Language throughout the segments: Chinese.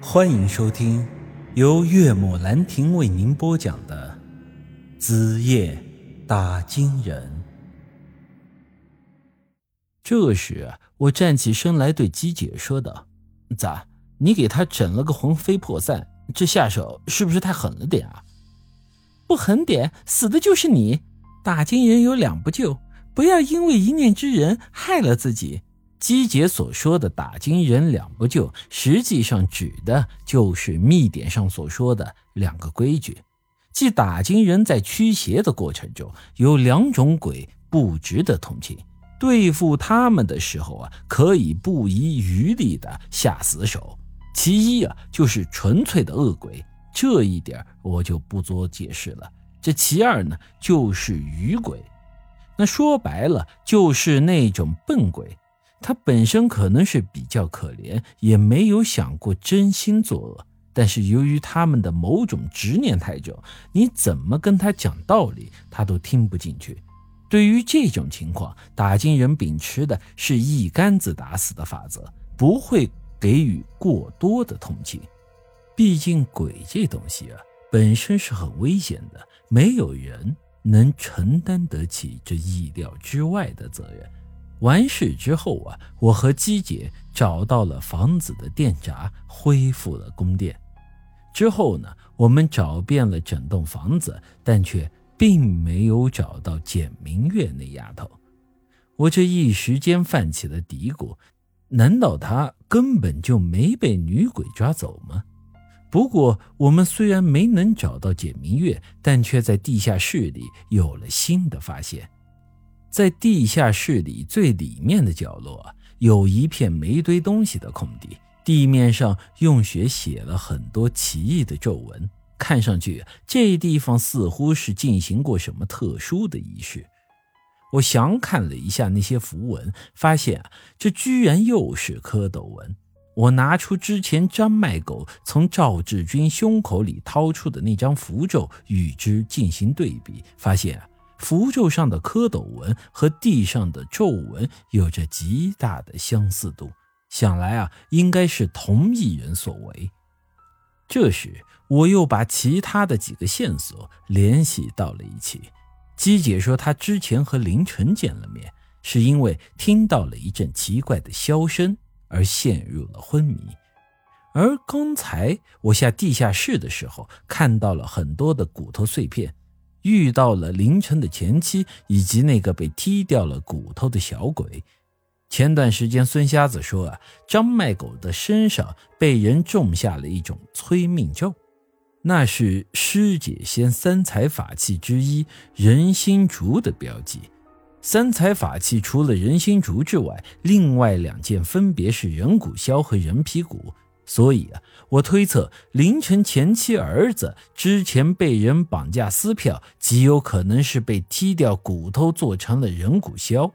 欢迎收听由岳母兰亭为您播讲的《子夜打金人》。这时，我站起身来对姬姐说道：“咋，你给他整了个魂飞魄散，这下手是不是太狠了点啊？不狠点，死的就是你。打金人有两不救，不要因为一念之仁害了自己。”姬姐所说的“打金人两不救”，实际上指的就是密典上所说的两个规矩，即打金人在驱邪的过程中，有两种鬼不值得同情，对付他们的时候啊，可以不遗余力的下死手。其一啊，就是纯粹的恶鬼，这一点我就不做解释了。这其二呢，就是愚鬼，那说白了就是那种笨鬼。他本身可能是比较可怜，也没有想过真心作恶，但是由于他们的某种执念太重，你怎么跟他讲道理，他都听不进去。对于这种情况，打金人秉持的是一竿子打死的法则，不会给予过多的同情。毕竟鬼这东西啊，本身是很危险的，没有人能承担得起这意料之外的责任。完事之后啊，我和姬姐找到了房子的电闸，恢复了供电。之后呢，我们找遍了整栋房子，但却并没有找到简明月那丫头。我这一时间泛起了嘀咕：难道她根本就没被女鬼抓走吗？不过，我们虽然没能找到简明月，但却在地下室里有了新的发现。在地下室里最里面的角落，有一片没堆东西的空地，地面上用血写了很多奇异的皱纹，看上去这地方似乎是进行过什么特殊的仪式。我详看了一下那些符文，发现啊，这居然又是蝌蚪纹。我拿出之前张麦狗从赵志军胸口里掏出的那张符咒，与之进行对比，发现啊。符咒上的蝌蚪纹和地上的皱纹有着极大的相似度，想来啊，应该是同一人所为。这时，我又把其他的几个线索联系到了一起。姬姐说，她之前和凌晨见了面，是因为听到了一阵奇怪的箫声而陷入了昏迷。而刚才我下地下室的时候，看到了很多的骨头碎片。遇到了凌晨的前妻以及那个被踢掉了骨头的小鬼。前段时间孙瞎子说啊，张麦狗的身上被人种下了一种催命咒，那是师姐仙三才法器之一人心竹的标记。三才法器除了人心竹之外，另外两件分别是人骨箫和人皮骨。所以啊，我推测凌晨前妻儿子之前被人绑架撕票，极有可能是被踢掉骨头做成了人骨箫。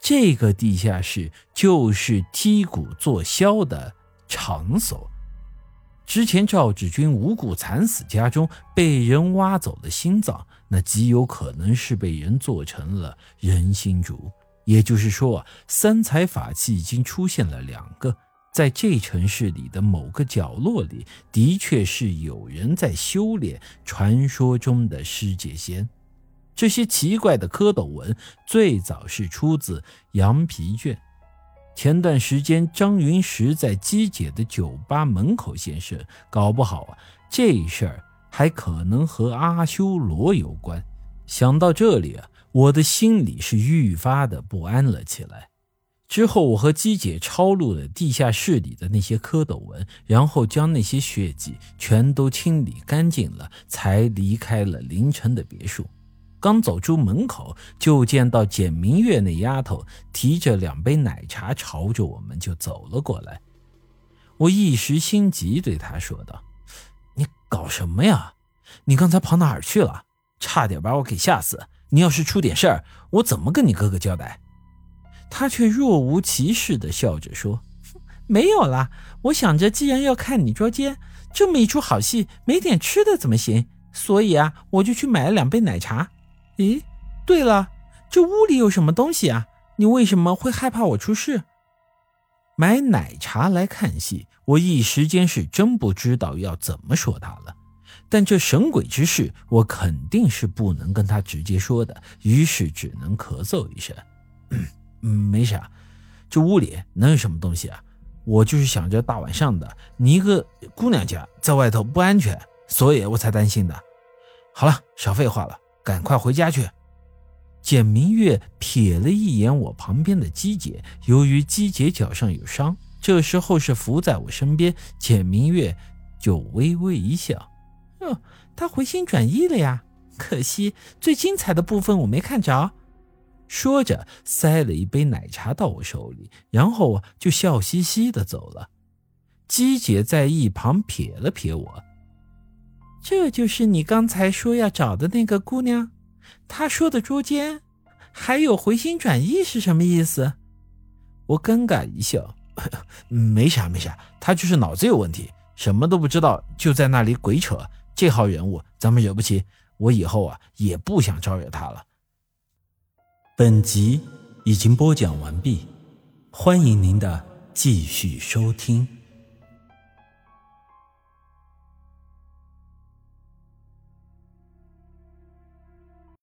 这个地下室就是踢骨做箫的场所。之前赵志军无故惨死家中，被人挖走了心脏，那极有可能是被人做成了人心竹。也就是说，三才法器已经出现了两个。在这城市里的某个角落里，的确是有人在修炼传说中的尸界仙。这些奇怪的蝌蚪文最早是出自羊皮卷。前段时间，张云石在姬姐的酒吧门口现身，搞不好啊，这事儿还可能和阿修罗有关。想到这里啊，我的心里是愈发的不安了起来。之后，我和姬姐抄录了地下室里的那些蝌蚪文，然后将那些血迹全都清理干净了，才离开了凌晨的别墅。刚走出门口，就见到简明月那丫头提着两杯奶茶，朝着我们就走了过来。我一时心急，对她说道：“你搞什么呀？你刚才跑哪儿去了？差点把我给吓死！你要是出点事儿，我怎么跟你哥哥交代？”他却若无其事地笑着说：“没有啦，我想着既然要看你捉奸，这么一出好戏，没点吃的怎么行？所以啊，我就去买了两杯奶茶。咦，对了，这屋里有什么东西啊？你为什么会害怕我出事？”买奶茶来看戏，我一时间是真不知道要怎么说他了。但这神鬼之事，我肯定是不能跟他直接说的，于是只能咳嗽一声：“嗯，没啥，这屋里能有什么东西啊？我就是想着大晚上的，你一个姑娘家在外头不安全，所以我才担心的。好了，少废话了，赶快回家去。”简明月瞥了一眼我旁边的姬姐，由于姬姐脚上有伤，这时候是伏在我身边。简明月就微微一笑：“哦，他回心转意了呀，可惜最精彩的部分我没看着。”说着，塞了一杯奶茶到我手里，然后就笑嘻嘻的走了。姬姐在一旁瞥了瞥我：“这就是你刚才说要找的那个姑娘？”她说的捉奸，还有回心转意是什么意思？我尴尬一笑，没啥没啥，他就是脑子有问题，什么都不知道，就在那里鬼扯。这号人物咱们惹不起，我以后啊也不想招惹他了。本集已经播讲完毕，欢迎您的继续收听。